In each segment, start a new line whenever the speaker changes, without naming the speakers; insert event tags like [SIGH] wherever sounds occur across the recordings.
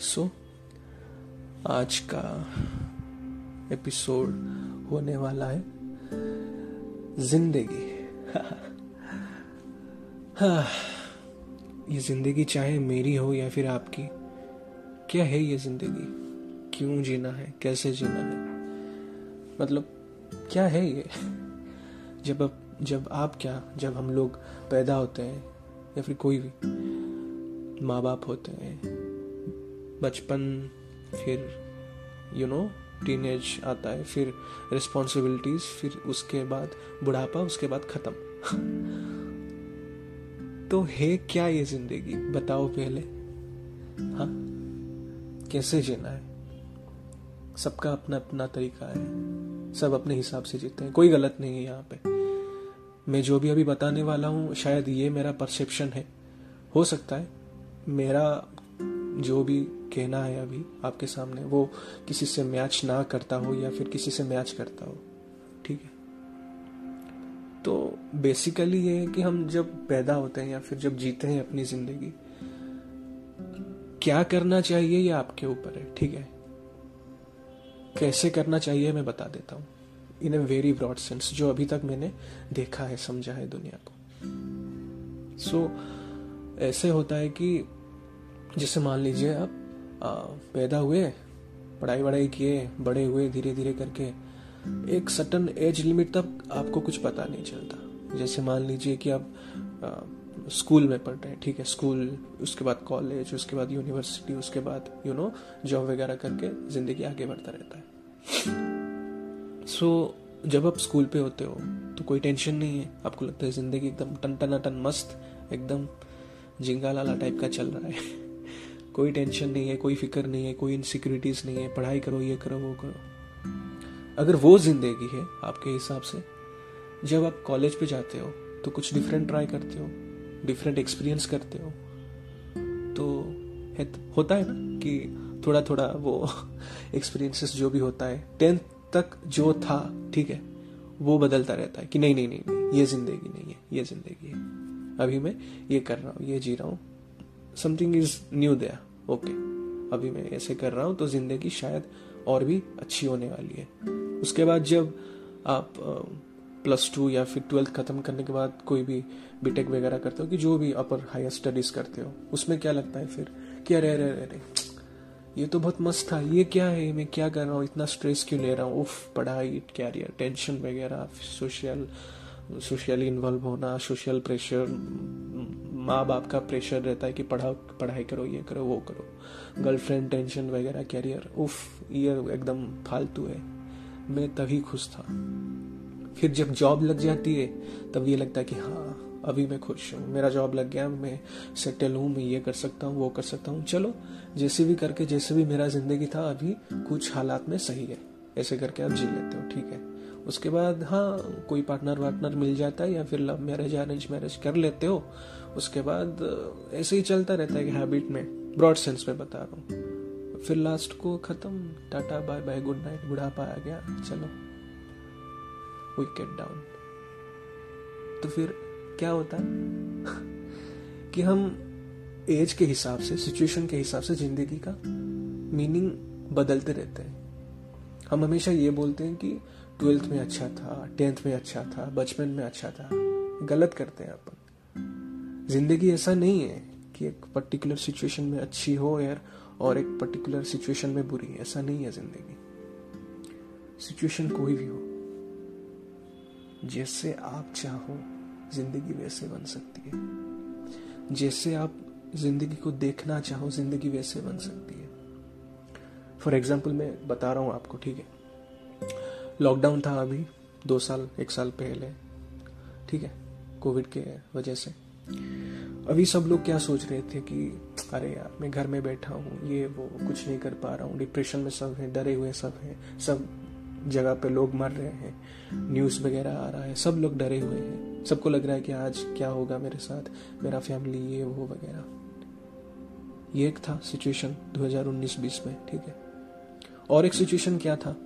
सो so, आज का episode होने वाला है ज़िंदगी। [LAUGHS] हाँ ये ज़िंदगी चाहे मेरी हो या फिर आपकी क्या है ये ज़िंदगी? क्यों जीना है? कैसे जीना है? मतलब क्या है ये? [LAUGHS] जब अब जब आप क्या जब हम लोग पैदा होते हैं या फिर कोई भी माँ बाप होते हैं बचपन, फिर यू नो टीनेज आता है, फिर रिस्पॉन्सिबिलिटीज फिर उसके बाद बुढ़ापा, उसके बाद खत्म। [LAUGHS] तो है क्या ये ज़िंदगी? बताओ पहले। हाँ? कैसे जीना है? सबका अपना अपना तरीका है। सब अपने हिसाब से जीते हैं। कोई गलत नहीं है यहाँ पे। मैं जो भी अभी बताने वाला हूँ, शायद ये मेरा परसेप्शन है। हो सकता है, मेरा जो भी कहना है अभी आपके सामने वो किसी से मैच ना करता हो या फिर किसी से मैच करता हो ठीक है? तो बेसिकली ये है कि हम जब पैदा होते हैं या फिर जब जीते हैं अपनी ज़िंदगी क्या करना चाहिए ये आपके ऊपर है ठीक है? कैसे करना चाहिए मैं बता देता हूँ। In a very broad sense जो अभी तक मैंने देखा है समझा है दुनिया को। सो so, ऐसे होता है कि जैसे मान लीजिए आप पैदा हुए पढ़ाई वढ़ाई किए बड़े हुए धीरे धीरे करके एक सटन एज लिमिट तक आपको कुछ पता नहीं चलता। जैसे मान लीजिए कि आप स्कूल में पढ़ रहे हैं ठीक है स्कूल उसके बाद कॉलेज उसके बाद यूनिवर्सिटी उसके बाद यू नो जॉब वगैरह करके ज़िंदगी आगे बढ़ता रहता है। सो so, जब आप स्कूल पे होते हो तो कोई टेंशन नहीं है। आपको लगता है ज़िंदगी एकदम टन टन टन मस्त एकदम जिंगा लाला टाइप का चल रहा है। कोई टेंशन नहीं है, कोई फ़िक्र नहीं है, कोई इनसिक्योरिटीज नहीं है, पढ़ाई करो, ये करो, वो करो। अगर वो ज़िंदगी है आपके हिसाब से, जब आप कॉलेज पे जाते हो तो कुछ डिफरेंट ट्राई करते हो डिफरेंट एक्सपीरियंस करते हो तो है, होता है ना कि थोड़ा थोड़ा वो [LAUGHS] एक्सपीरियंसेस जो भी होता है टेंथ तक जो था, ठीक है, वो बदलता रहता है कि नहीं नहीं नहीं नहीं, ये ज़िंदगी नहीं है, ये ज़िंदगी है। अभी मैं ये कर रहा हूँ, ये जी रहा हूँ। Something is new Daya okay अभी मैं ऐसे कर रहा हूँ तो ज़िंदगी शायद और भी अच्छी होने वाली है। उसके बाद जब आप प्लस टू या फिर ट्वेल्थ खत्म करने के बाद कोई भी बीटेक वगैरह करते हो कि जो भी अपर हायर स्टडीज़ करते हो, उसमें क्या लगता है फिर? कि अरे अरे अरे ये तो बहुत मस्त था, ये क्या है, मैं क्या कर रहा हूँ, इतना स्ट्रेस क्यों ले रहा हूँ? उफ, पढ़ाई कैरियर टेंशन वगैरह सोशल सोशली इन्वॉल्व होना सोशल प्रेशर माँ बाप का प्रेशर रहता है कि पढ़ाओ, पढ़ाई करो, ये करो, वो करो। गर्लफ्रेंड टेंशन वगैरह कैरियर उफ, ये एकदम फालतू है। मैं तभी खुश था। फिर जब जॉब लग जाती है, तब ये लगता है कि हाँ अभी मैं खुश हूँ। मेरा जॉब लग गया, मैं सेटल हूँ, मैं ये कर सकता हूँ, वो कर सकता हूँ। चलो, जैसे भी करके, जैसे भी मेरा ज़िंदगी था, अभी कुछ हालात में सही है। ऐसे करके आप जी लेते हो, ठीक है? उसके बाद हाँ कोई पार्टनर वार्टनर मिल जाता है या फिर लव मैरिज अरेंज मैरिज कर लेते हो, उसके बाद, ऐसे ही चलता रहता है कि हैबिट में ब्रॉड सेंस में बता रहा हूँ। फिर लास्ट को खत्म, tata bye bye good night बुढ़ापा आ गया, चलो विकेट डाउन तो फिर क्या होता? है [LAUGHS] कि हम एज के हिसाब से सिचुएशन के हिसाब से ज़िंदगी का मीनिंग बदलते रहते हैं। हम हमेशा ये बोलते हैं कि ट्वेल्थ में अच्छा था, टेंथ में अच्छा था, बचपन में अच्छा था। गलत करते हैं अपन। ज़िंदगी ऐसा नहीं है कि एक पर्टिकुलर सिचुएशन में अच्छी हो यार, और एक पर्टिकुलर सिचुएशन में बुरी। ऐसा नहीं है ज़िंदगी। सिचुएशन कोई भी हो। जैसे आप चाहो, ज़िंदगी वैसे बन सकती है। जैसे आप ज़िंदगी को देखना चाहो, ज़िंदगी वैसे बन सकती है। फॉर एग्ज़ाम्पल मैं बता रहा हूँ आपको, ठीक है? लॉकडाउन था अभी, दो साल, एक साल पहले। ठीक है कोविड के वजह से। अभी सब लोग क्या सोच रहे थे कि, अरे यार, मैं घर में बैठा हूँ, ये, वो, कुछ नहीं कर पा रहा हूँ। डिप्रेशन में सब है, डरे हुए सब हैं, सब जगह पे लोग मर रहे हैं। न्यूज़ वगैरह आ रहा है, सब लोग डरे हुए हैं। सबको लग रहा है कि आज क्या होगा मेरे साथ, मेरा फैमिली ये, वो वगैरह। ये एक था सिचुएशन 2019-20 में, ठीक है। और एक सिचुएशन क्या था?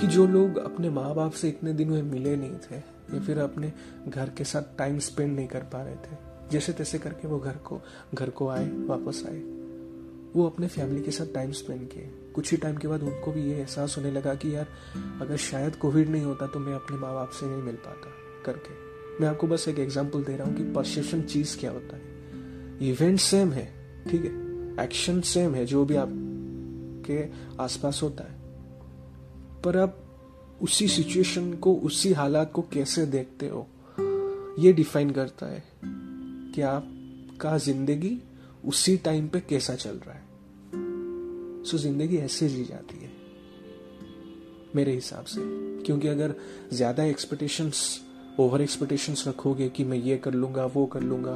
कि जो लोग अपने माँ बाप से इतने दिन में मिले नहीं थे, या फिर अपने घर के साथ टाइम स्पेंड नहीं कर पा रहे थे, जैसे तैसे करके वो घर को घर को आए, वापस आए। वो अपने फैमिली के साथ टाइम स्पेंड किए। कुछ ही टाइम के बाद उनको भी ये एहसास होने लगा कि यार, अगर शायद कोविड नहीं होता तो मैं अपने माँ बाप से नहीं मिल पाता, करके। मैं आपको बस एक एग्ज़ाम्पल दे रहा हूँ कि परसेप्शन चीज़ क्या होता है। इवेंट सेम है, ठीक है? एक्शन सेम है, जो भी आपके आसपास होता है। पर आप उसी सिचुएशन को, उसी हालात को कैसे देखते हो? ये डिफाइन करता है कि आपका ज़िंदगी उसी टाइम पे कैसा चल रहा है। सो ज़िंदगी ऐसे जी जाती है, मेरे हिसाब से। क्योंकि अगर ज़्यादा एक्सपेक्टेशंस ओवर एक्सपेक्टेशंस रखोगे कि मैं ये कर लूँगा, वो कर लूँगा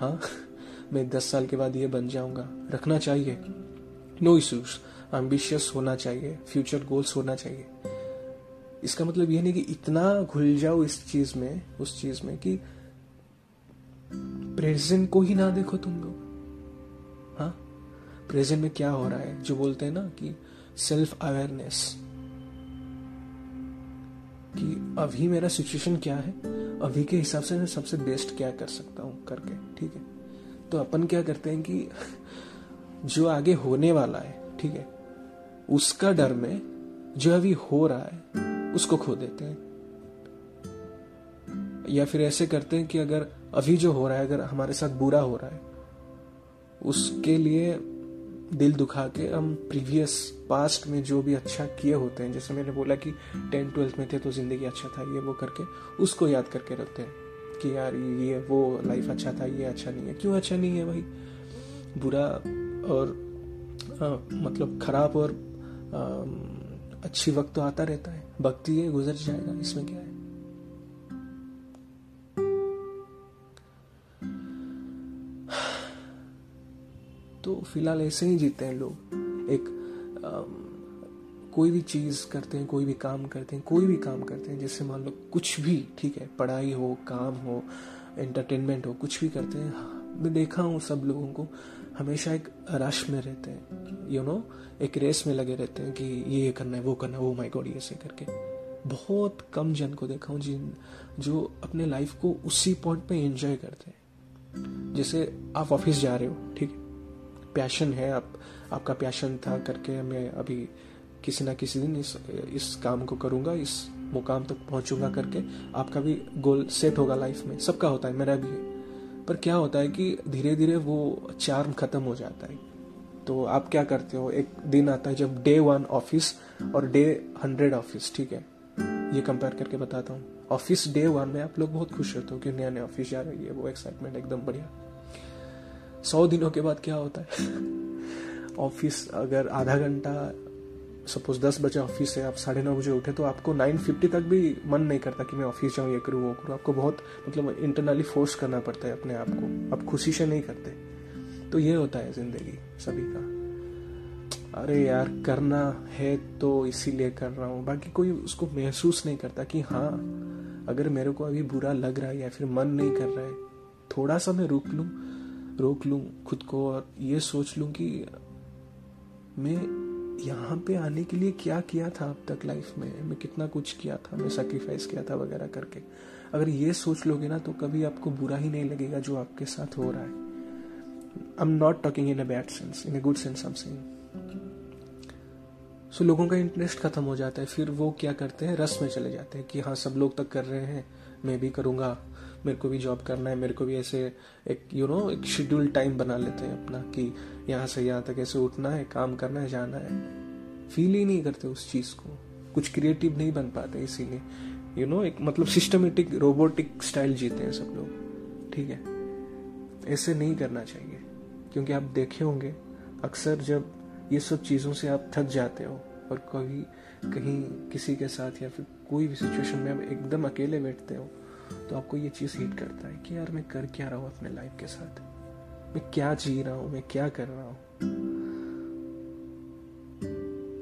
हाँ [LAUGHS] मैं दस साल के बाद ये बन जाऊँगा, रखना चाहिए। नो इश्यूज़ एम्बिशियस होना चाहिए फ्यूचर गोल्स होना चाहिए। इसका मतलब यह नहीं कि इतना घुल जाओ इस चीज़ में, उस चीज़ में कि प्रेजेंट को ही ना देखो तुम लोग। हाँ? प्रेजेंट में क्या हो रहा है? जो बोलते हैं ना कि सेल्फ अवेयरनेस कि अभी मेरा सिचुएशन क्या है? अभी के हिसाब से मैं सबसे बेस्ट क्या कर सकता हूँ करके, ठीक है? तो अपन क्या करते हैं कि [LAUGHS] जो आगे होने वाला है, ठीक है? उसका डर में जो अभी हो रहा है उसको खो देते हैं। या फिर ऐसे करते हैं कि अगर अभी जो हो रहा है अगर हमारे साथ बुरा हो रहा है उसके लिए दिल दुखा के हम प्रीवियस पास्ट में जो भी अच्छा किए होते हैं जैसे मैंने बोला कि टेंथ ट्वेल्थ में थे तो ज़िंदगी अच्छा था ये वो करके उसको याद करके रखते हैं कि यार ये वो लाइफ अच्छा था ये अच्छा नहीं है। क्यों अच्छा नहीं है भाई? बुरा और आ, मतलब खराब और अच्छी वक्त तो आता रहता है। भक्ति है गुजर जाएगा। इसमें क्या है? तो फ़िलहाल ऐसे ही जीते हैं लोग। एक आ, कोई भी चीज़ करते हैं कोई भी काम करते हैं कोई भी काम करते हैं जैसे मान लो कुछ भी ठीक है पढ़ाई हो काम हो एंटरटेनमेंट हो कुछ भी करते हैं मैं देखा हूँ सब लोगों को हमेशा एक रश में रहते हैं। यू नो एक रेस में लगे रहते हैं कि ये करना है, वो करना है वो माई गॉड ये से करके। बहुत कम जन को देखा हूँ जिन, जो अपने लाइफ को उसी पॉइंट पे एंजॉय करते हैं। जैसे आप ऑफ़िस जा रहे हो, ठीक है? पैशन है, आप, आपका पैशन था करके मैं अभी किसी ना किसी दिन इस इस काम को करूँगा, इस मुकाम तक पहुंचूँगा करके आपका भी गोल सेट होगा लाइफ में। सबका होता है, मेरा भी है। पर क्या होता है कि धीरे धीरे वो चार्म खत्म हो जाता है। तो आप क्या करते हो? एक दिन आता है जब डे वन ऑफ़िस और डे हंड्रेड ऑफ़िस ठीक है? ये कंपेयर करके बताता हूँ। ऑफ़िस डे वन में आप लोग बहुत खुश होते हो कि नया नया ऑफ़िस जा रही है वो एक्साइटमेंट एकदम बढ़िया। सौ दिनों के बाद क्या होता है? [LAUGHS] ऑफ़िस अगर आधा घंटा सपोज़ दस बजे ऑफ़िस है आप साढ़े नौ बजे उठे तो आपको नाइन फिफ्टी तक भी मन नहीं करता कि मैं ऑफ़िस जाऊँ, ये करूँ, वो करूँ। आपको बहुत मतलब इंटरनली फोर्स करना पड़ता है अपने आप को। आप खुशी से नहीं करते। तो ये होता है ज़िंदगी सभी का। अरे यार, करना है तो इसीलिए कर रहा हूँ। बाकी कोई उसको महसूस नहीं करता कि हाँ अगर मेरे को अभी बुरा लग रहा है या फिर मन नहीं कर रहा है, थोड़ा सा मैं रुक लूँ, रोक लूँ खुद को और ये सोच लूँ कि मैं यहाँ पे आने के लिए क्या किया था अब तक लाइफ में? मैं कितना कुछ किया था? मैं सेक्रीफाइस किया था वगैरह करके। अगर ये सोच लोगे ना तो कभी आपको बुरा ही नहीं लगेगा जो आपके साथ हो रहा है। I am not talking in a bad sense in a good sense I saying so लोगों का इंटरेस्ट खत्म हो जाता है, फिर वो क्या करते हैं? रस में चले जाते हैं कि हाँ सब लोग तक कर रहे हैं, मैं भी करूँगा। मेरे को भी जॉब करना है मेरे को भी ऐसे एक यू you नो know, एक शेड्यूल टाइम बना लेते हैं अपना कि यहाँ से यहाँ तक ऐसे उठना है काम करना है जाना है। फील ही नहीं करते उस चीज़ को। कुछ क्रिएटिव नहीं बन पाते इसीलिए। यू नो एक मतलब सिस्टमेटिक रोबोटिक स्टाइल जीते हैं सब लोग। ठीक है? ऐसे नहीं करना चाहिए। क्योंकि आप देखे होंगे अक्सर जब ये सब चीज़ों से आप थक जाते हो और कभी कहीं किसी के साथ या फिर कोई भी सिचुएशन में आप एकदम अकेले बैठते हो तो आपको ये चीज़ हिट करता है कि यार मैं कर क्या रहा हूँ अपने लाइफ के साथ? मैं क्या जी रहा हूँ? मैं क्या कर रहा हूँ?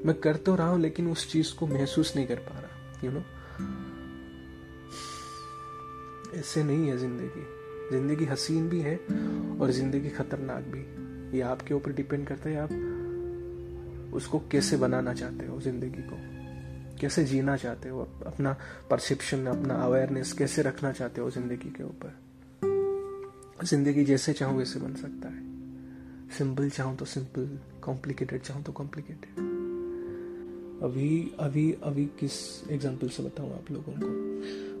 मैं कर तो रहा हूँ, लेकिन उस चीज़ को महसूस नहीं कर पा रहा यू नो ऐसे नहीं है ज़िंदगी। ज़िंदगी हसीन भी है और ज़िंदगी खतरनाक भी। ये आपके ऊपर डिपेंड करता है, आप उसको कैसे बनाना चाहते हो ज़िंदगी को? कैसे जीना चाहते हो? अपना परसेप्शन अपना अवेयरनेस कैसे रखना चाहते हो ज़िंदगी के ऊपर? ज़िंदगी जैसे चाहो वैसे बन सकता है। सिंपल चाहूँ तो सिंपल कॉम्प्लिकेटेड चाहूँ तो कॉम्प्लिकेटेड अभी अभी अभी किस एग्ज़ाम्पल से बताऊँ आप लोगों को?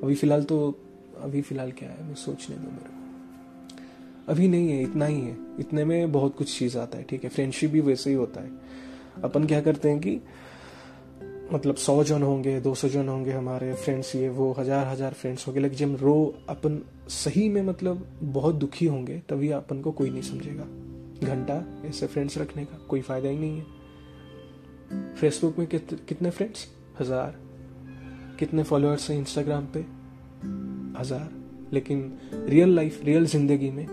अभी फ़िलहाल तो अभी फ़िलहाल क्या है? मैं सोचने दो मेरे को। अभी नहीं है, इतना ही है। इतने में बहुत कुछ चीज़ आता है, ठीक है? फ्रेंडशिप भी वैसे ही होता है। अपन क्या करते हैं कि मतलब सौ जन होंगे दो सौ जन होंगे हमारे फ्रेंड्स ये वो हज़ार हज़ार फ्रेंड्स होंगे। लेकिन जब रो अपन सही में मतलब बहुत दुखी होंगे तभी अपन को कोई नहीं समझेगा। घंटा ऐसे फ्रेंड्स रखने का कोई फ़ायदा ही नहीं है। फेसबुक में कित, कितने फ्रेंड्स हज़ार। कितने फॉलोअर्स हैं इंस्टाग्राम पे? हज़ार। लेकिन रियल लाइफ रियल ज़िंदगी में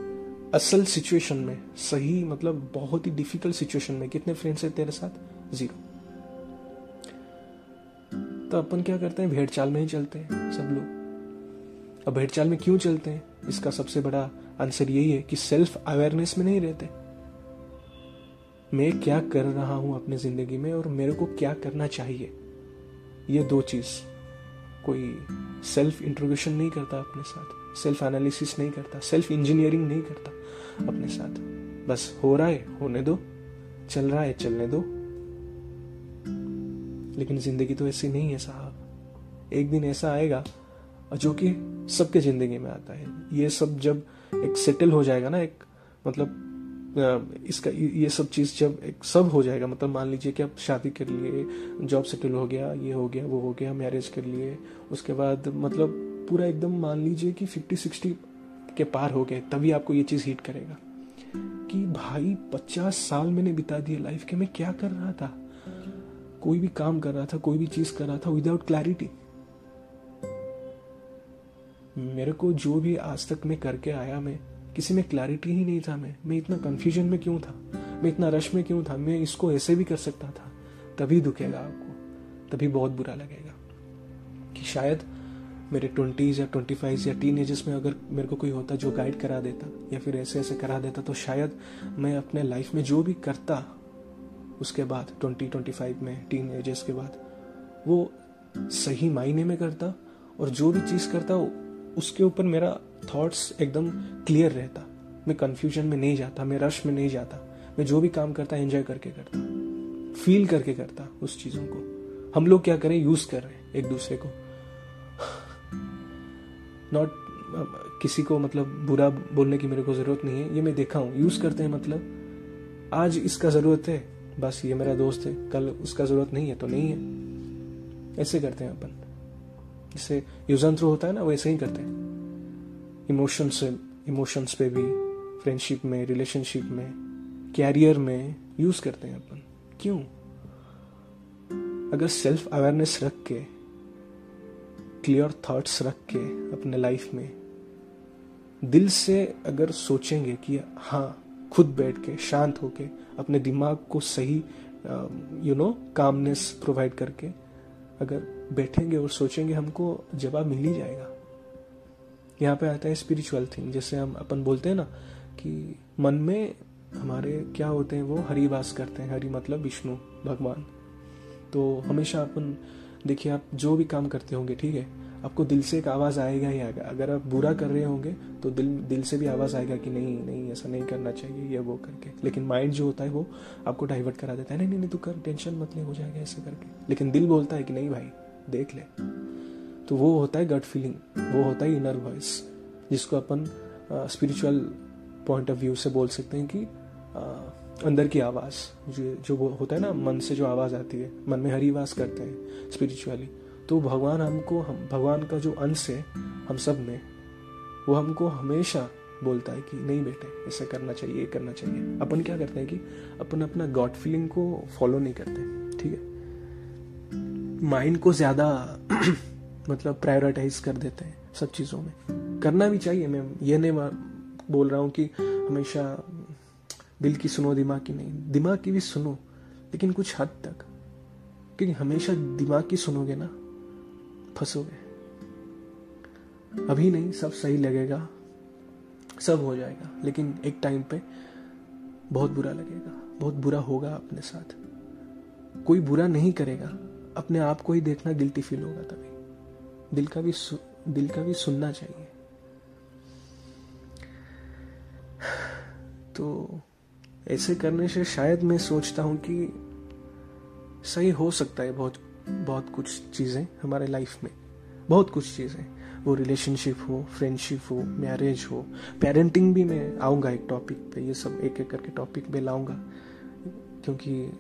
असल सिचुएशन में सही मतलब बहुत ही डिफ़िकल्ट सिचुएशन में कितने फ्रेंड्स हैं तेरे साथ? ज़ीरो तो अपन क्या करते हैं? भेड़ चाल में ही चलते हैं, सब लोग। अब भेड़ चाल में क्यों चलते हैं? इसका सबसे बड़ा आंसर यही है कि सेल्फ अवेयरनेस में नहीं रहते। मैं क्या कर रहा हूँ अपनी ज़िंदगी में और मेरे को क्या करना चाहिए? ये दो चीज़। कोई सेल्फ इंट्रोगेशन नहीं करता अपने साथ सेल्फ एनालिसिस नहीं करता सेल्फ इंजीनियरिंग नहीं करता अपने साथ। बस हो रहा है, होने दो। चल रहा है, चलने दो। लेकिन ज़िंदगी तो ऐसी नहीं है, साहब। एक दिन ऐसा आएगा जो कि सबके ज़िंदगी में आता है। ये सब जब एक सेटल हो जाएगा ना, एक मतलब इसका ये सब चीज़ जब एक सब हो जाएगा मतलब मान लीजिए कि आप शादी कर लिए जॉब सेटल हो गया, ये हो गया, वो हो गया मैरिज कर लिए, उसके बाद मतलब पूरा एकदम मान लीजिए कि फिफ्टी सिक्सटी के पार हो गए, तभी आपको ये चीज़ हिट करेगा। कि भाई, पचास साल मैंने बिता दिए लाइफ के मैं क्या कर रहा था? कोई भी काम कर रहा था, कोई भी चीज़ कर रहा था विदाउट क्लैरिटी मेरे को जो भी आज तक मैं करके आया, मैं किसी में क्लैरिटी ही नहीं था मैं। मैं इतना कंफ्यूजन में क्यों था? मैं इतना रश में क्यों था? मैं इसको ऐसे भी कर सकता था, तभी दुखेगा आपको, तभी बहुत बुरा लगेगा। कि शायद मेरे ट्वेंटीज या ट्वेंटी फाइव या टीन एजेस में अगर मेरे को कोई होता जो गाइड करा देता या फिर ऐसे ऐसे करा देता तो शायद मैं अपने लाइफ में जो भी करता उसके बाद ट्वेंटी ट्वेंटी फाइव में टीन एजेस के बाद, वो सही मायने में करता और जो भी चीज़ करता, उसके ऊपर मेरा थॉट्स एकदम क्लियर रहता। मैं कन्फ्यूज़न में नहीं जाता, मैं रश में नहीं जाता। मैं जो भी काम करता एंजॉय करके करता। फील करके करता उस चीज़ों को। हम लोग क्या करें? यूज़ कर रहे हैं एक दूसरे को। नॉट किसी को मतलब बुरा बोलने की मेरे को ज़रूरत नहीं है। ये मैं देखा हूँ। यूज़ करते हैं मतलब। आज इसका ज़रूरत है। बस ये मेरा दोस्त है, कल उसका ज़रूरत नहीं है तो नहीं है। ऐसे करते हैं अपन। जिससे यूजन थ्रू होता है ना वो ऐसे ही करते हैं। इमोशन से इमोशंस पे भी फ्रेंडशिप में रिलेशनशिप में कैरियर में यूज़ करते हैं अपन। क्यों? अगर सेल्फ अवेयरनेस रख के क्लियर थॉट्स रख के अपने लाइफ में, दिल से अगर सोचेंगे कि हाँ खुद बैठ के, शांत होके, अपने दिमाग को सही यू नो कामनेस प्रोवाइड करके अगर बैठेंगे और सोचेंगे, हमको जवाब मिल ही जाएगा। यहाँ पे आता है स्पिरिचुअल थिंग जैसे हम अपन बोलते हैं ना कि मन में हमारे क्या होते हैं, वो हरिवास करते हैं, हरि मतलब विष्णु, भगवान। तो हमेशा अपन, देखिए आप जो भी काम करते होंगे, ठीक है? आपको दिल से एक आवाज़ आएगा ही आएगा। अगर आप बुरा कर रहे होंगे तो दिल दिल से भी आवाज़ आएगा कि नहीं नहीं ऐसा नहीं करना चाहिए ये वो करके। लेकिन माइंड जो होता है वो आपको डाइवर्ट करा देता है। नहीं नहीं नहीं तू कर टेंशन मत ले हो जाएगा ऐसे करके। लेकिन दिल बोलता है कि नहीं भाई देख ले। तो वो होता है गट फीलिंग वो होता है इनर वॉइस जिसको अपन स्पिरिचुअल पॉइंट ऑफ़ व्यू से बोल सकते हैं कि आ, अंदर की आवाज़ जो जो होता है ना मन से जो आवाज़ आती है मन में हरिवास करते हैं स्पिरिचुअली तो भगवान हमको, हम, भगवान का जो अंश है, हम सब में, वो हमको हमेशा बोलता है कि नहीं बेटे, ऐसा करना चाहिए, ये करना चाहिए। अपन क्या करते हैं कि अपन अपना गॉड फीलिंग को फॉलो नहीं करते, ठीक है? माइंड को ज़्यादा [CLEARS THROAT] मतलब प्रायोरिटाइज कर देते हैं सब चीज़ों में। करना भी चाहिए, मैं ये नहीं बोल रहा हूँ कि हमेशा दिल की सुनो, दिमाग की नहीं। दिमाग की भी सुनो, लेकिन कुछ हद तक, क्योंकि हमेशा दिमाग की सुनोगे ना फंसोगे अभी नहीं, सब सही लगेगा, सब हो जाएगा, लेकिन एक टाइम पे बहुत बुरा लगेगा, बहुत बुरा होगा अपने साथ। कोई बुरा नहीं करेगा, अपने आप को ही देखना गिल्टी फील होगा तभी। दिल का भी दिल का भी सुनना चाहिए। तो ऐसे करने से शायद मैं सोचता हूँ कि सही हो सकता है बहुत बहुत कुछ चीज़ें हमारे लाइफ में। बहुत कुछ चीज़ें। वो रिलेशनशिप हो फ्रेंडशिप हो मैरिज हो। पेरेंटिंग भी मैं आऊँगा एक टॉपिक पे, ये सब एक एक करके टॉपिक पे लाऊँगा। क्योंकि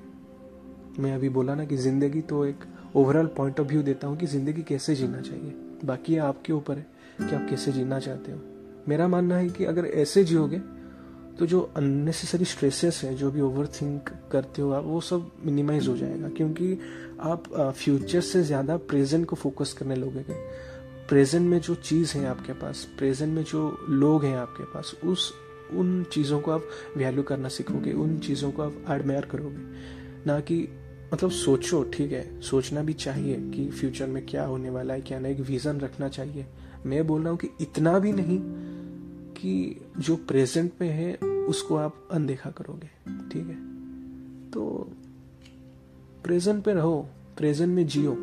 मैं अभी बोला ना कि ज़िंदगी तो एक ओवरऑल पॉइंट ऑफ़ व्यू देता हूँ कि ज़िंदगी कैसे जीना चाहिए। बाकी आपके ऊपर है कि आप कैसे जीना चाहते हो। मेरा मानना है कि अगर ऐसे जियोगे तो जो अननेसेसरी स्ट्रेसेस है, जो भी ओवर थिंक करते हो आप, वो सब मिनिमाइज हो जाएगा, क्योंकि आप फ्यूचर से ज़्यादा प्रेजेंट को फोकस करने लगोगे प्रेजेंट में जो चीज़ है आपके पास प्रेजेंट में जो लोग हैं आपके पास, उस, उन चीज़ों को आप वैल्यू करना सीखोगे, उन चीज़ों को आप एडमायर करोगे। ना कि मतलब सोचो, ठीक है, सोचना भी चाहिए कि फ्यूचर में क्या होने वाला है, क्या नहीं एक विज़न रखना चाहिए। मैं बोल रहा हूँ कि इतना भी नहीं कि जो प्रेजेंट में है, उसको आप अनदेखा करोगे, ठीक है? तो प्रेजेंट पे रहो प्रेजेंट में जियो।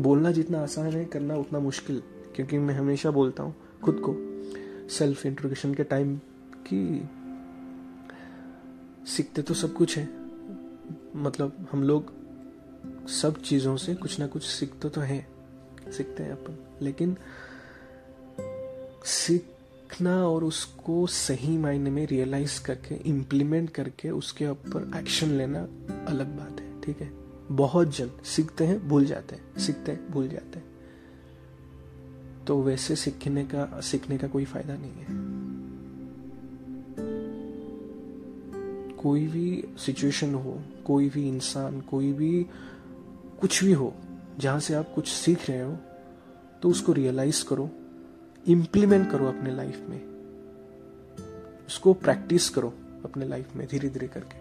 बोलना जितना आसान है, करना उतना मुश्किल, क्योंकि मैं हमेशा बोलता हूँ, खुद को सेल्फ इंट्रोडक्शन के टाइम कि सीखते तो सब कुछ है। मतलब हम लोग सब चीज़ों से कुछ ना कुछ सीखते तो है, सीखते हैं अपन। लेकिन सीखना और उसको सही मायने में रियलाइज़ करके इम्प्लीमेंट करके उसके ऊपर एक्शन लेना अलग बात है, ठीक है? बहुत जल्द। सीखते हैं, भूल जाते हैं। सीखते हैं, भूल जाते हैं। तो वैसे सीखने का सीखने का कोई फ़ायदा नहीं है। कोई भी सिचुएशन हो, कोई भी इंसान, कोई भी कुछ भी हो, जहाँ से आप कुछ सीख रहे हो तो उसको रियलाइज़ करो। इम्प्लीमेंट करो अपने लाइफ में। उसको प्रैक्टिस करो अपने लाइफ में धीरे धीरे करके।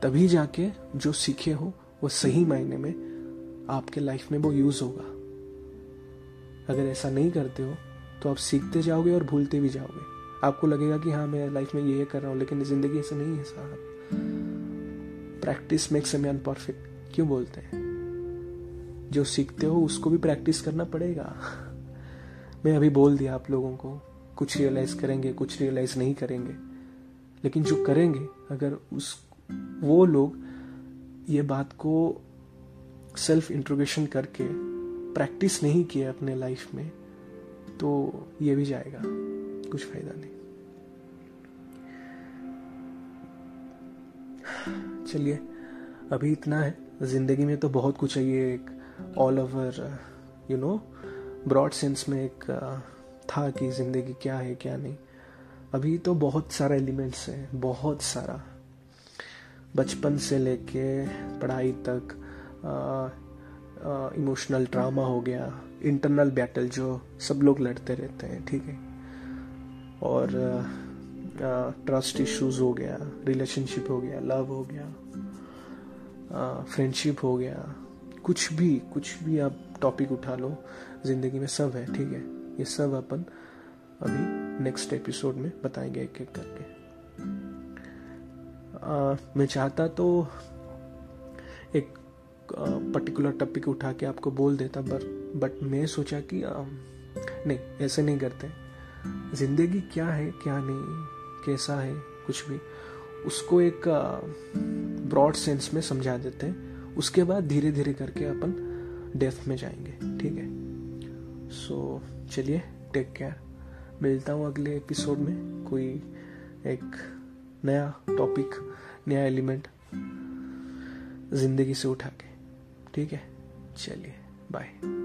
तभी जाके जो सीखे हो, वो सही मायने में आपके लाइफ में वो यूज़ होगा। अगर ऐसा नहीं करते हो तो आप सीखते जाओगे और भूलते भी जाओगे। आपको लगेगा कि हाँ मैं लाइफ में ये कर रहा हूँ, लेकिन ज़िंदगी ऐसा नहीं है साहब। Practice makes a man perfect क्यों बोलते हैं? जो सीखते हो, उसको भी प्रैक्टिस करना पड़ेगा। मैं अभी बोल दिया आप लोगों को, कुछ रियलाइज़ करेंगे, कुछ रियलाइज़ नहीं करेंगे। लेकिन जो करेंगे, अगर उस, वो लोग ये बात को सेल्फ इंट्रोगेशन करके प्रैक्टिस नहीं किया अपने लाइफ में तो ये भी जाएगा। कुछ फ़ायदा नहीं। चलिए, अभी इतना है। ज़िंदगी में तो बहुत कुछ है, ये एक all over you know broad sense में एक uh, था कि ज़िंदगी क्या है क्या नहीं। अभी तो बहुत सारा एलिमेंट्स है बहुत सारा। बचपन से लेके पढ़ाई तक इमोशनल uh, ड्रामा uh, हो गया इंटरनल बैटल जो सब लोग लड़ते रहते हैं ठीक है। और ट्रस्ट इश्यूज़ हो गया रिलेशनशिप हो गया लव हो गया फ्रेंडशिप हो गया। कुछ भी कुछ भी आप टॉपिक उठा लो ज़िंदगी में सब है ठीक है? ये सब अपन अभी नेक्स्ट एपिसोड में बताएँगे एक एक करके। आ, मैं चाहता तो एक पर्टिकुलर टॉपिक उठा के आपको बोल देता पर बट मैं सोचा कि आ, नहीं ऐसे नहीं करते। ज़िंदगी क्या है क्या नहीं कैसा है कुछ भी उसको एक ब्रॉड सेंस में समझा देते हैं। उसके बाद धीरे धीरे करके अपन डेथ में जाएँगे ठीक है? सो so, चलिए टेक केयर मिलता हूँ अगले एपिसोड में कोई एक नया टॉपिक नया एलिमेंट ज़िंदगी से उठा के। ठीक है? चलिए बाय